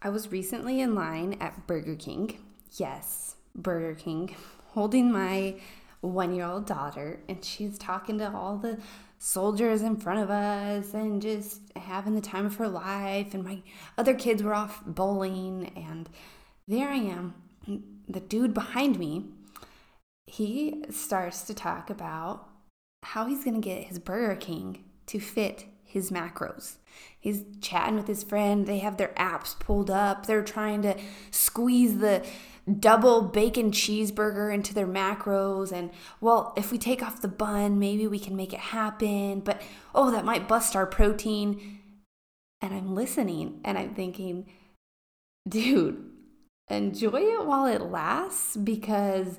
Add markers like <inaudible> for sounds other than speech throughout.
I was recently in line at Burger King. Yes, Burger King, <laughs> holding my one year old daughter, and she's talking to all the soldiers in front of us and just having the time of her life. And my other kids were off bowling, and there I am. The dude behind me, he starts to talk about how he's going to get his Burger King to fit his macros. He's chatting with his friend. They have their apps pulled up. They're trying to squeeze the double bacon cheeseburger into their macros. And well, if we take off the bun, maybe we can make it happen. But oh, that might bust our protein. And I'm listening and I'm thinking, dude, enjoy it while it lasts because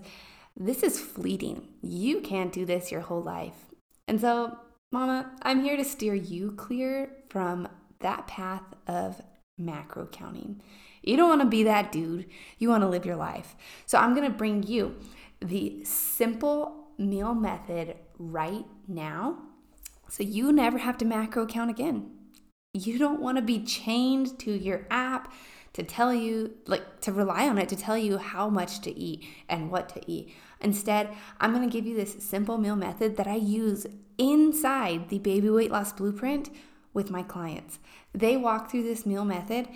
this is fleeting. You can't do this your whole life. And so Mama, I'm here to steer you clear from that path of macro counting. You don't want to be that dude. You want to live your life. So I'm going to bring you the simple meal method right now so you never have to macro count again. You don't want to be chained to your app to tell you, like, to rely on it to tell you how much to eat and what to eat. Instead, I'm going to give you this simple meal method that I use inside the baby weight loss blueprint with my clients. They walk through this meal method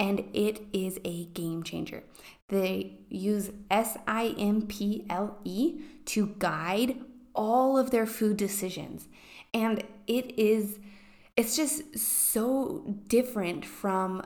and it is a game changer. They use S I M P L E to guide all of their food decisions. And it is it's just so different from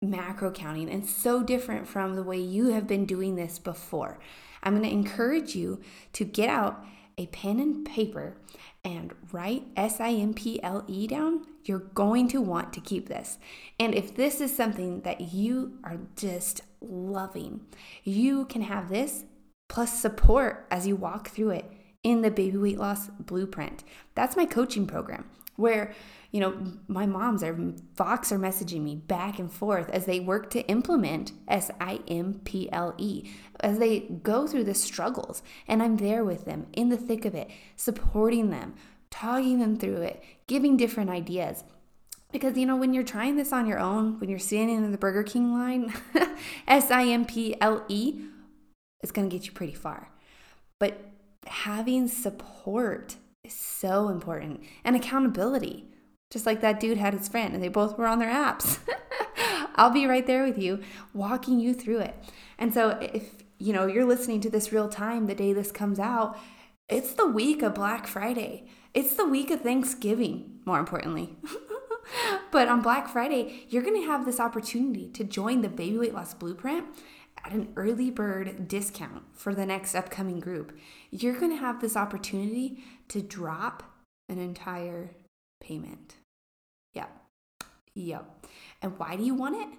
macro counting and so different from the way you have been doing this before. I'm going to encourage you to get out a pen and paper and write S I M P L E down. You're going to want to keep this. And if this is something that you are just loving, you can have this plus support as you walk through it in the baby weight loss blueprint. That's my coaching program where you know, my moms are Voxer messaging me back and forth as they work to implement S I M P L E, as they go through the struggles. And I'm there with them in the thick of it, supporting them, talking them through it, giving different ideas. Because, you know, when you're trying this on your own, when you're standing in the Burger King line, <laughs> S I M P L E is going to get you pretty far. But having support is so important and accountability just like that dude had his friend and they both were on their apps. <laughs> I'll be right there with you, walking you through it. And so if you know you're listening to this real time the day this comes out, it's the week of Black Friday. It's the week of Thanksgiving, more importantly. <laughs> but on Black Friday, you're going to have this opportunity to join the Baby Weight Loss Blueprint at an early bird discount for the next upcoming group. You're going to have this opportunity to drop an entire payment. Yep. And why do you want it?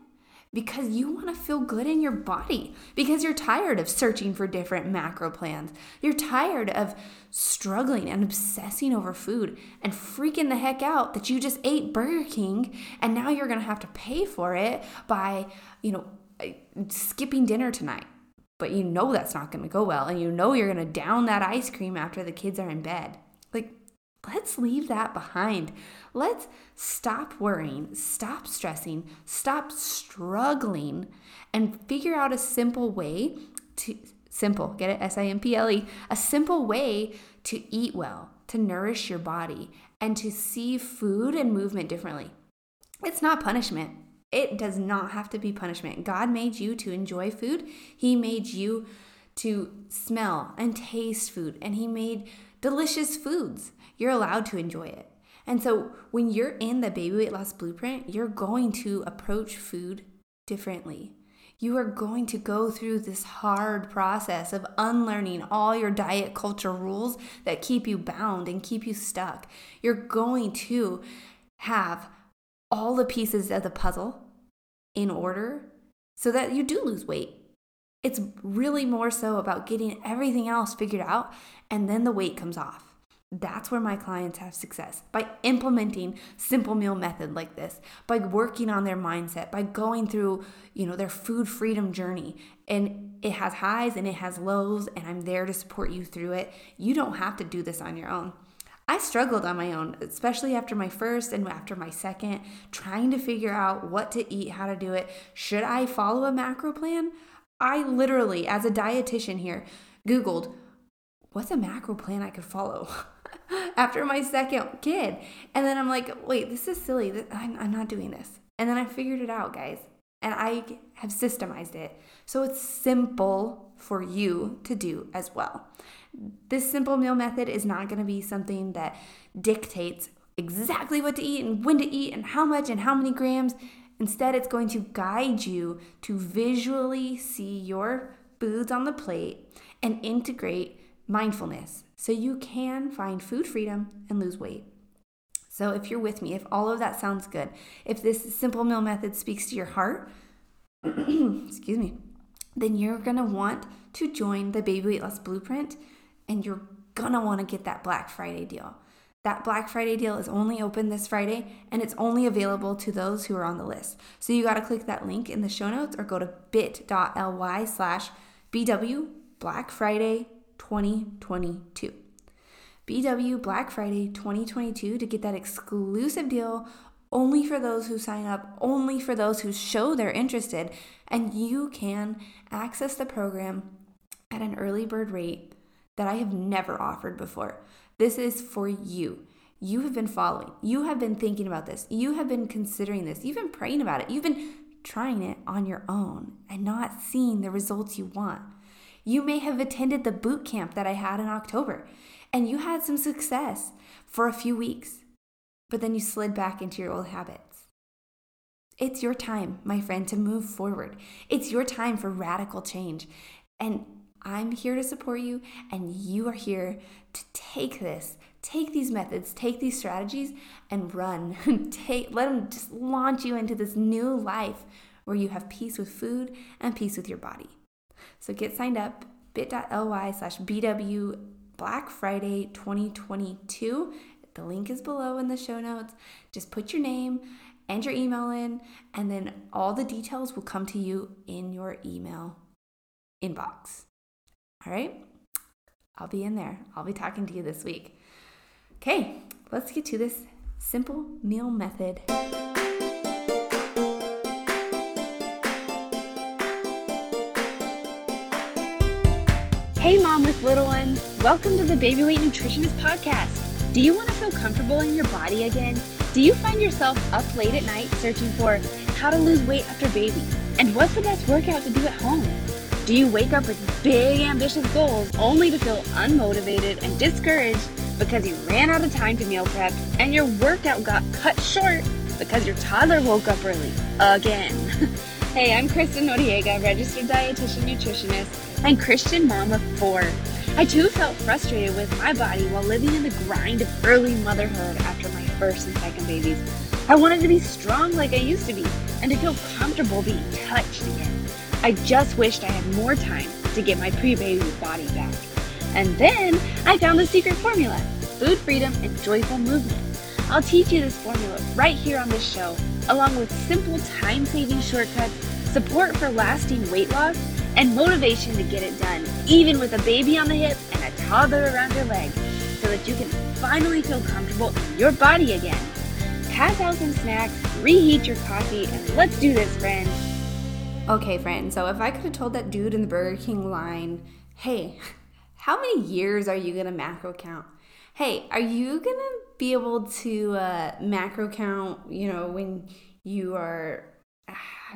Because you want to feel good in your body. Because you're tired of searching for different macro plans. You're tired of struggling and obsessing over food and freaking the heck out that you just ate Burger King and now you're going to have to pay for it by, you know, uh, skipping dinner tonight. But you know that's not going to go well and you know you're going to down that ice cream after the kids are in bed. Let's leave that behind. Let's stop worrying, stop stressing, stop struggling, and figure out a simple way to simple, get it? S I M P L E, a simple way to eat well, to nourish your body, and to see food and movement differently. It's not punishment. It does not have to be punishment. God made you to enjoy food, He made you to smell and taste food, and He made delicious foods you're allowed to enjoy it. And so when you're in the baby weight loss blueprint, you're going to approach food differently. You are going to go through this hard process of unlearning all your diet culture rules that keep you bound and keep you stuck. You're going to have all the pieces of the puzzle in order so that you do lose weight. It's really more so about getting everything else figured out and then the weight comes off. That's where my clients have success by implementing simple meal method like this, by working on their mindset, by going through, you know, their food freedom journey. And it has highs and it has lows and I'm there to support you through it. You don't have to do this on your own. I struggled on my own, especially after my first and after my second, trying to figure out what to eat, how to do it. Should I follow a macro plan? I literally, as a dietitian here, Googled what's a macro plan I could follow <laughs> after my second kid. And then I'm like, wait, this is silly. I'm, not doing this. And then I figured it out, guys. And I have systemized it. So it's simple for you to do as well. This simple meal method is not going to be something that dictates exactly what to eat and when to eat and how much and how many grams. Instead, it's going to guide you to visually see your foods on the plate and integrate mindfulness so you can find food freedom and lose weight. So, if you're with me, if all of that sounds good, if this simple meal method speaks to your heart, <clears throat> excuse me, then you're gonna want to join the Baby Weight Loss Blueprint and you're gonna wanna get that Black Friday deal. That Black Friday deal is only open this Friday and it's only available to those who are on the list. So you gotta click that link in the show notes or go to bit.ly slash BW Black Friday 2022. BW Black Friday 2022 to get that exclusive deal only for those who sign up, only for those who show they're interested, and you can access the program at an early bird rate that I have never offered before. This is for you. You have been following, you have been thinking about this, you have been considering this, you've been praying about it, you've been trying it on your own and not seeing the results you want. You may have attended the boot camp that I had in October and you had some success for a few weeks, but then you slid back into your old habits. It's your time, my friend, to move forward. It's your time for radical change. And I'm here to support you, and you are here to take this, take these methods, take these strategies, and run. <laughs> take, let them just launch you into this new life where you have peace with food and peace with your body. So get signed up bit.ly slash BW Black Friday 2022. The link is below in the show notes. Just put your name and your email in, and then all the details will come to you in your email inbox. All right? I'll be in there. I'll be talking to you this week. Okay, let's get to this simple meal method. Hey, mom with little ones. Welcome to the Baby Weight Nutritionist Podcast. Do you want to feel comfortable in your body again? Do you find yourself up late at night searching for how to lose weight after baby? And what's the best workout to do at home? Do you wake up with big, ambitious goals only to feel unmotivated and discouraged because you ran out of time to meal prep and your workout got cut short because your toddler woke up early again? <laughs> hey, I'm Kristen Noriega, registered dietitian nutritionist and Christian mom of four. I too felt frustrated with my body while living in the grind of early motherhood after my first and second babies. I wanted to be strong like I used to be and to feel comfortable being touched again. I just wished I had more time to get my pre baby body back. And then I found the secret formula food freedom and joyful movement. I'll teach you this formula right here on this show, along with simple time saving shortcuts, support for lasting weight loss and motivation to get it done, even with a baby on the hip and a toddler around your leg, so that you can finally feel comfortable in your body again. Pass out some snacks, reheat your coffee, and let's do this, friend. Okay, friend, so if I could have told that dude in the Burger King line, hey, <laughs> how many years are you gonna macro count? Hey, are you gonna be able to uh, macro count, you know, when you are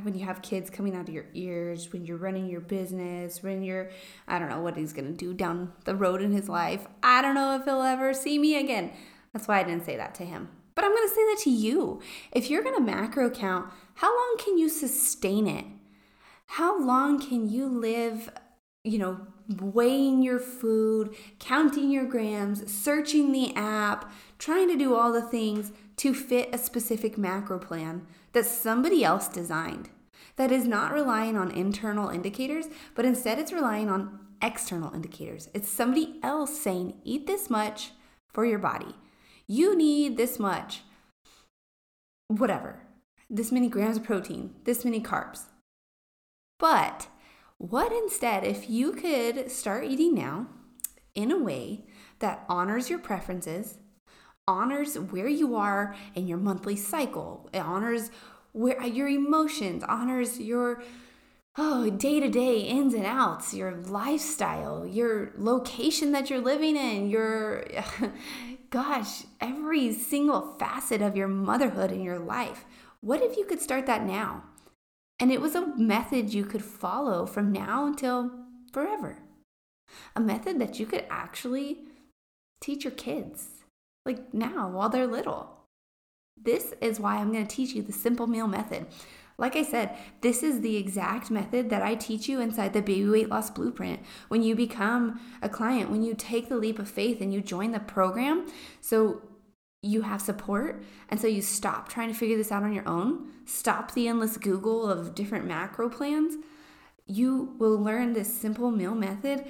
when you have kids coming out of your ears, when you're running your business, when you're, I don't know what he's to do down the road in his life. I don't know if he'll ever see me again. That's why I didn't say that to him. But I'm to say that to you. If you're to macro count, how long can you sustain it? How long can you live, you know, weighing your food, counting your grams, searching the app, trying to do all the things to fit a specific macro plan that somebody else designed that is not relying on internal indicators, but instead it's relying on external indicators. It's somebody else saying, eat this much for your body. You need this much, whatever, this many grams of protein, this many carbs. But what instead if you could start eating now in a way that honors your preferences, honors where you are in your monthly cycle. It honors where uh, your emotions, honors your oh, day to day ins and outs, your lifestyle, your location that you're living in, your <laughs> gosh, every single facet of your motherhood in your life. What if you could start that now? And it was a method you could follow from now until forever. A method that you could actually teach your kids, like now while they're little. This is why I'm going to teach you the simple meal method. Like I said, this is the exact method that I teach you inside the baby weight loss blueprint. When you become a client, when you take the leap of faith and you join the program, so you have support. And so you stop trying to figure this out on your own, stop the endless Google of different macro plans. You will learn this simple meal method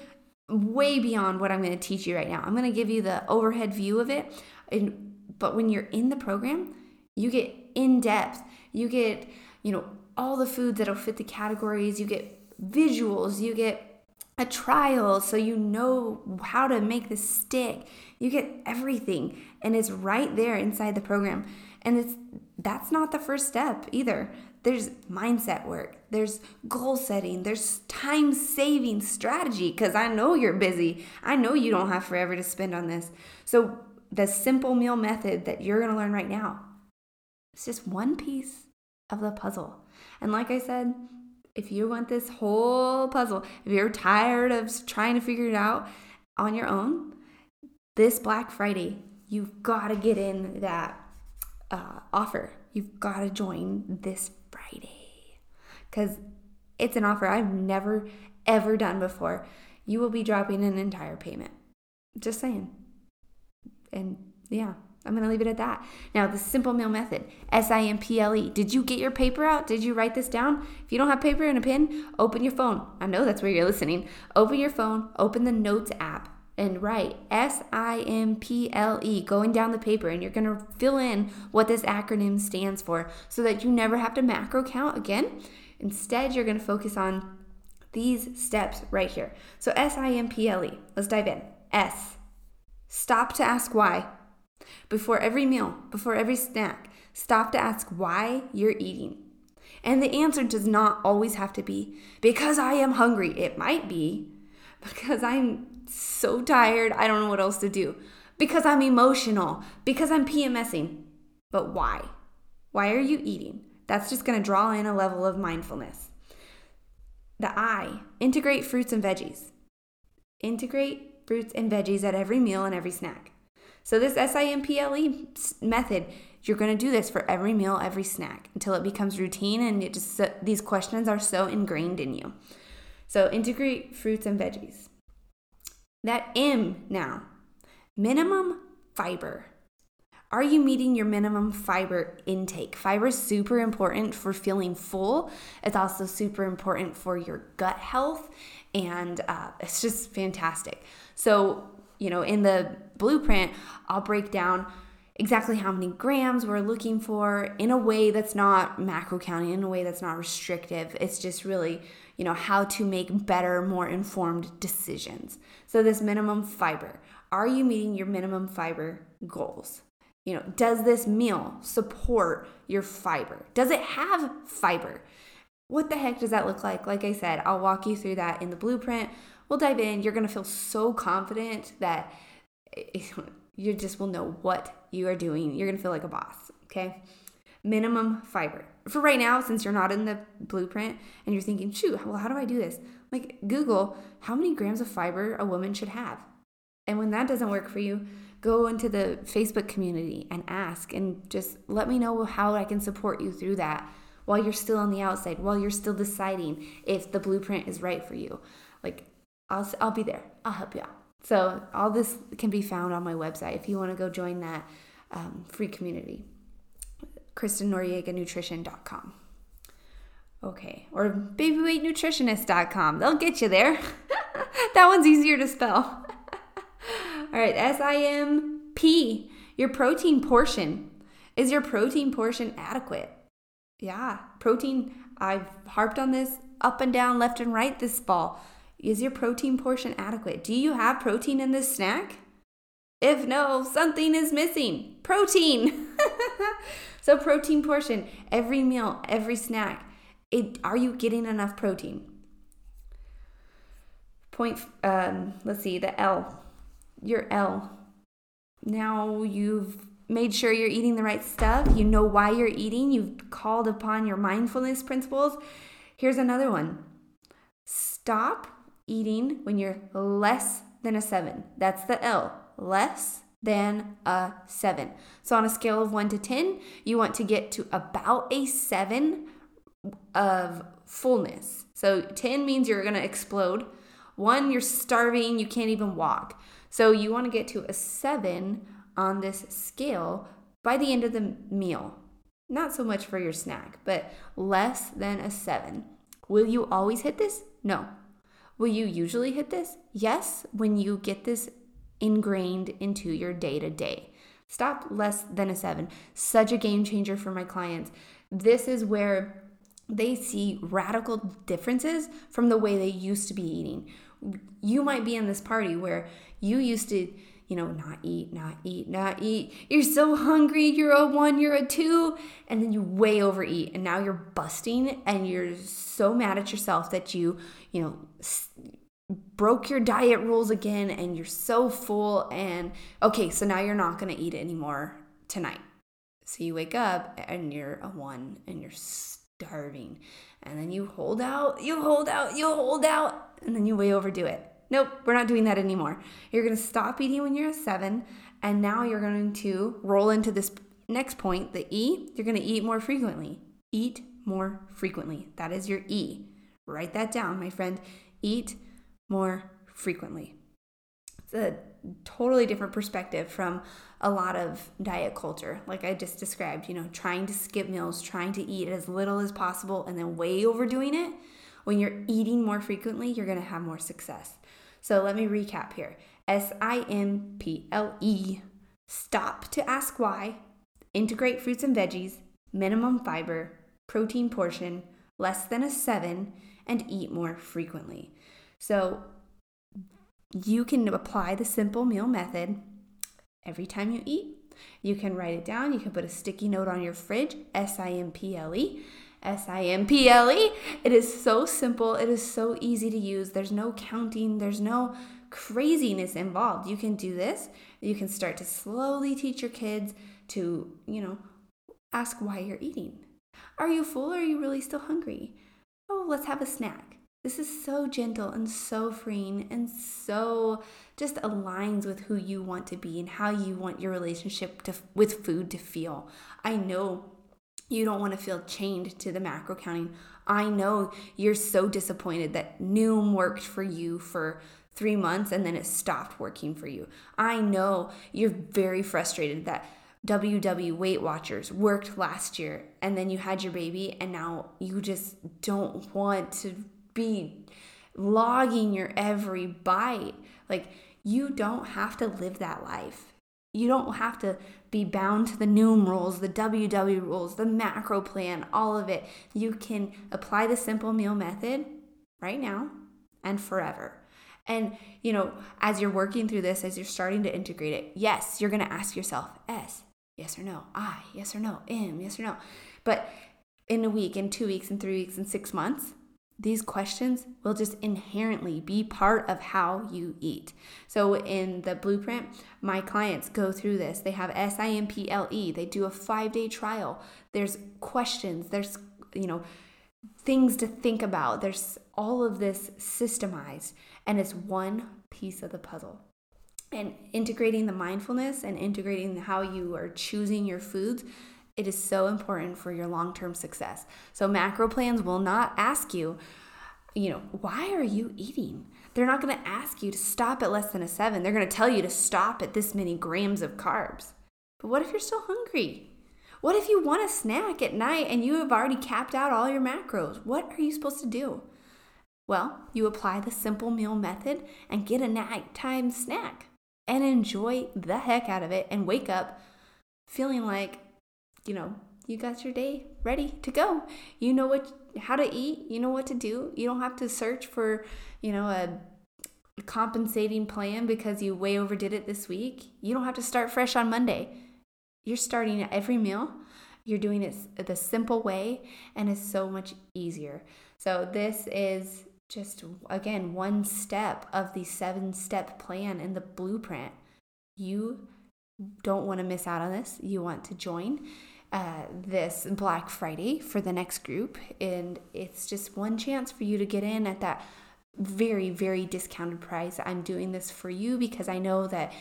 way beyond what I'm going to teach you right now. I'm going to give you the overhead view of it. And, but when you're in the program, you get in depth. You get you know, all the foods that'll fit the categories. You get visuals, you get a trial so you know how to make this stick. You get everything and it's right there inside the program. And it's that's not the first step either. There's mindset work, there's goal setting, there's time saving strategy because I know you're busy. I know you don't have forever to spend on this. So, the simple meal method that you're going to learn right now, it's just one piece of the puzzle. And like I said, if you want this whole puzzle, if you're tired of trying to figure it out on your own, this Black Friday, you've got to get in that uh, offer. You've got to join this Friday because it's an offer I've never, ever done before. You will be dropping an entire payment. Just saying. And yeah. I'm going to leave it at that. Now, the simple meal method, S I M P L E. Did you get your paper out? Did you write this down? If you don't have paper and a pen, open your phone. I know that's where you're listening. Open your phone, open the Notes app, and write S I M P L E going down the paper. And you're going to fill in what this acronym stands for so that you never have to macro count again. Instead, you're going to focus on these steps right here. So, S I M P L E. Let's dive in. S. Stop to ask why. Before every meal, before every snack, stop to ask why you're eating. And the answer does not always have to be because I am hungry. It might be <laughs> because I'm so tired, I don't know what else to do. Because I'm emotional, because I'm PMSing. But why? Why are you eating? That's just going to draw in a level of mindfulness. The I, integrate fruits and veggies. Integrate fruits and veggies at every meal and every snack. So, this SIMPLE method, you're going to do this for every meal, every snack until it becomes routine and it just these questions are so ingrained in you. So, integrate fruits and veggies. That M now, minimum fiber. Are you meeting your minimum fiber intake? Fiber is super important for feeling full. It's also super important for your gut health, and uh, it's just fantastic. So, you know, in the blueprint, I'll break down exactly how many grams we're looking for in a way that's not macro counting, in a way that's not restrictive. It's just really, you know, how to make better, more informed decisions. So, this minimum fiber are you meeting your minimum fiber goals? You know, does this meal support your fiber? Does it have fiber? What the heck does that look like? Like I said, I'll walk you through that in the blueprint. We'll dive in. You're going to feel so confident that <laughs> you just will know what you are doing. You're going to feel like a boss, okay? Minimum fiber. For right now, since you're not in the blueprint and you're thinking, shoot, well, how do I do this? Like, Google how many grams of fiber a woman should have. And when that doesn't work for you, go into the Facebook community and ask and just let me know how I can support you through that while you're still on the outside, while you're still deciding if the blueprint is right for you. Like, I'll, I'll be there. I'll help you out. So, all this can be found on my website if you want to go join that um, free community. KristenNoriegaNutrition.com. Okay, or babyweightnutritionist.com. They'll get you there. <laughs> that one's easier to spell. <laughs> All right, S I M P, your protein portion. Is your protein portion adequate? Yeah, protein, I've harped on this up and down, left and right this fall. Is your protein portion adequate? Do you have protein in this snack? If no, something is missing. Protein. <laughs> so protein portion, every meal, every snack. It, are you getting enough protein? Point, um, let's see, the L. Your L. Now you've made sure you're eating the right stuff. You know why you're eating. You've called upon your mindfulness principles. Here's another one stop eating when you're less than a seven. That's the L. Less than a seven. So on a scale of one to 10, you want to get to about a seven of fullness. So 10 means you're going to explode. One, you're starving, you can't even walk. So you want to get to a seven on this scale by the end of the meal. Not so much for your snack, but less than a seven. Will you always hit this? No. Will you usually hit this? Yes, when you get this ingrained into your day to day. Stop less than a seven. Such a game changer for my clients. This is where they see radical differences from the way they used to be eating. You might be in this party where you used to you know, not eat, not eat, not eat. You're so hungry, you're a one, you're a two, and then you way overeat, and now you're busting, and you're so mad at yourself that you, you know, broke your diet rules again, and you're so full, and okay, so now you're not gonna eat anymore tonight. So you wake up and you're a one, and you're starving, and then you hold out, you hold out, you hold out, and then you way overdo it Nope, we're not doing that anymore. You're going to stop eating when you're a seven, and now you're going to roll into this next point, the E. You're going to eat more frequently. Eat more frequently. That is your E. Write that down, my friend. Eat more frequently. It's a totally different perspective from a lot of diet culture, like I just described, you know, trying to skip meals, trying to eat as little as possible, and then way overdoing it. When you're eating more frequently, you're gonna have more success. So let me recap here S I M P L E. Stop to ask why. Integrate fruits and veggies. Minimum fiber. Protein portion. Less than a seven. And eat more frequently. So you can apply the simple meal method every time you eat. You can write it down. You can put a sticky note on your fridge, S I M P L E. S I M P L E. It is so simple. It is so easy to use. There's no counting, there's no craziness involved. You can do this. You can start to slowly teach your kids to, you know, ask why you're eating. Are you full or are you really still hungry? Oh, let's have a snack. This is so gentle and so freeing and so just aligns with who you want to be and how you want your relationship to, with food to feel. I know you don't want to feel chained to the macro counting. I know you're so disappointed that Noom worked for you for three months and then it stopped working for you. I know you're very frustrated that WW Weight Watchers worked last year and then you had your baby and now you just don't want to be logging your every bite. Like, you don't have to live that life. You don't have to be bound to the Noom rules, the WW rules, the macro plan, all of it. You can apply the simple meal method right now and forever. And, you know, as you're working through this, as you're starting to integrate it, yes, you're going to ask yourself S, yes or no, I, yes or no, M, yes or no. But in a week, in two weeks, in three weeks, in six months, these questions will just inherently be part of how you eat. So, in the blueprint, my clients go through this. They have SIMPLE, they do a five day trial. There's questions, there's, you know, things to think about. There's all of this systemized, and it's one piece of the puzzle. And integrating the mindfulness and integrating how you are choosing your foods it is so important for your long term success. So, macro plans will not ask you, you know, why are you eating? They're not going to ask you to stop at less than a seven. They're going to tell you to stop at this many grams of carbs. But what if you're still hungry? What if you want a snack at night and you have already capped out all your macros? What are you supposed to do? Well, you apply the simple meal method and get a nighttime snack and enjoy the heck out of it and wake up feeling like you know, you got your day ready to go. You know what how to eat, you know what to do. You don't have to search for, you know, a compensating plan because you way overdid it this week, you don't have to start fresh on Monday. You're starting every meal. You're doing it the simple way, and it's so much easier. So, this is just, again, one step of the seven step plan in the blueprint. You don't want to miss out on this. You want to join uh, this Black Friday for the next group. And it's just one chance for you to get in at that very, very discounted price. I'm doing this for you because I know that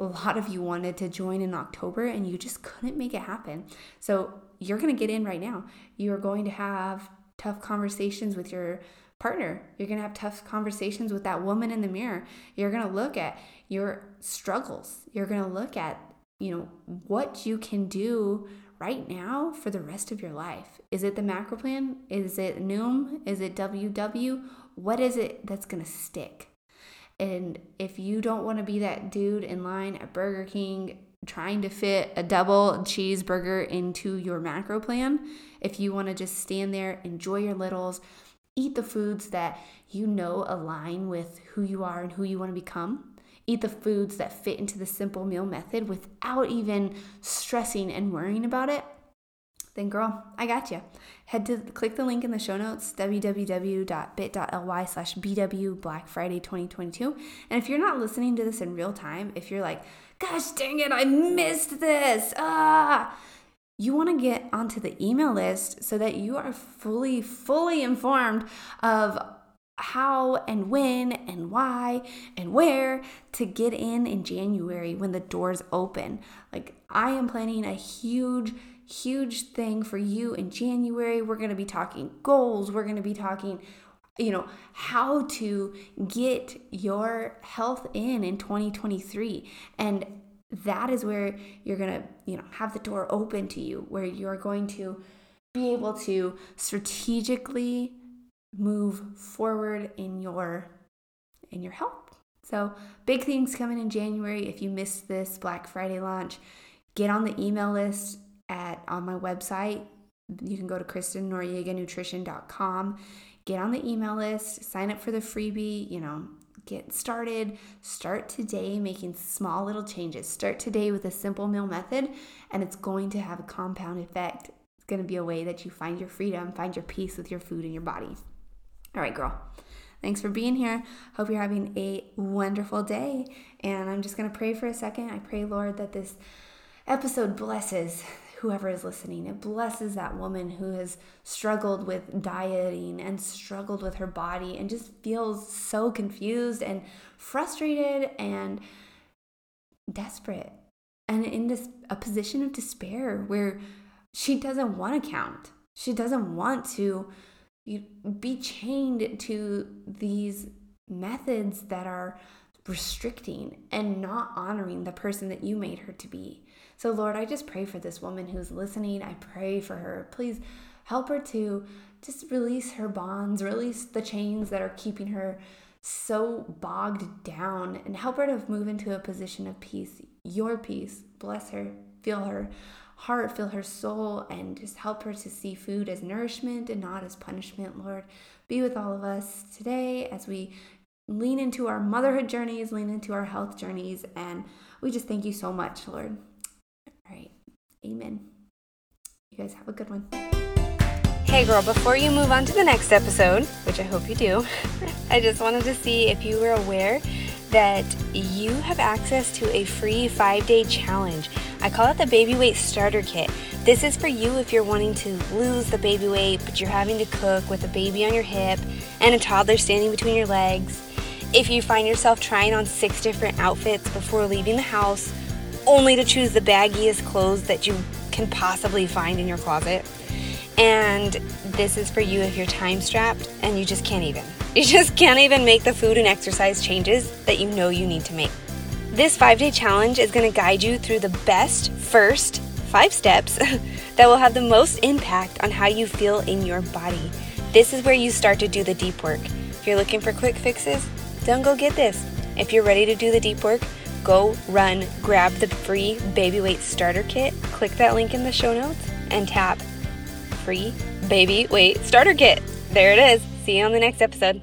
a lot of you wanted to join in October and you just couldn't make it happen. So you're going to get in right now. You're going to have tough conversations with your partner. You're going to have tough conversations with that woman in the mirror. You're going to look at your struggles. You're going to look at, you know, what you can do right now for the rest of your life. Is it the macro plan? Is it Noom? Is it WW? What is it that's going to stick? And if you don't want to be that dude in line at Burger King trying to fit a double cheeseburger into your macro plan, if you want to just stand there, enjoy your littles, eat the foods that you know align with who you are and who you want to become, eat the foods that fit into the simple meal method without even stressing and worrying about it, then girl, I got you. Head to click the link in the show notes, www.bit.ly slash BW Black Friday 2022. And if you're not listening to this in real time, if you're like, gosh dang it, I missed this, ah, you want to get onto the email list so that you are fully, fully informed of how and when and why and where to get in in January when the doors open. Like, I am planning a huge huge thing for you in January. We're going to be talking goals. We're going to be talking, you know, how to get your health in in 2023. And that is where you're going to, you know, have the door open to you, where you're going to be able to strategically move forward in your in your health. So, big things coming in January. If you missed this Black Friday launch, get on the email list at on my website. You can go to KristenNoriegaNutrition.com, get on the email list, sign up for the freebie, you know, get started. Start today making small little changes. Start today with a simple meal method, and it's going to have a compound effect. It's going to be a way that you find your freedom, find your peace with your food and your body. All right, girl. Thanks for being here. Hope you're having a wonderful day. And I'm just going to pray for a second. I pray, Lord, that this episode blesses whoever is listening. It blesses that woman who has struggled with dieting and struggled with her body and just feels so confused and frustrated and desperate and in this a position of despair where she doesn't want to count. She doesn't want to be chained to these methods that are restricting and not honoring the person that you made her to be. So, Lord, I just pray for this woman who's listening. I pray for her. Please help her to just release her bonds, release the chains that are keeping her so bogged down, and help her to move into a position of peace, your peace. Bless her, feel her heart, fill her soul, and just help her to see food as nourishment and not as punishment, Lord. Be with all of us today as we lean into our motherhood journeys, lean into our health journeys, and we just thank you so much, Lord. All right. Amen. You guys have a good one. Hey girl, before you move on to the next episode, which I hope you do, <laughs> I just wanted to see if you were aware that you have access to a free five day challenge. I call it the Baby Weight Starter Kit. This is for you if you're wanting to lose the baby weight, but you're having to cook with a baby on your hip and a toddler standing between your legs. If you find yourself trying on six different outfits before leaving the house, only to choose the baggiest clothes that you can possibly find in your closet. And this is for you if you're time strapped and you just can't even. <laughs> You just can't even make the food and exercise changes that you know you need to make. This five day challenge is going to guide you through the best first five steps <laughs> that will have the most impact on how you feel in your body. This is where you start to do the deep work. If you're looking for quick fixes, don't go get this. If you're ready to do the deep work, go run, grab the free baby weight starter kit, click that link in the show notes, and tap free baby weight starter kit. There it is. See you on the next episode.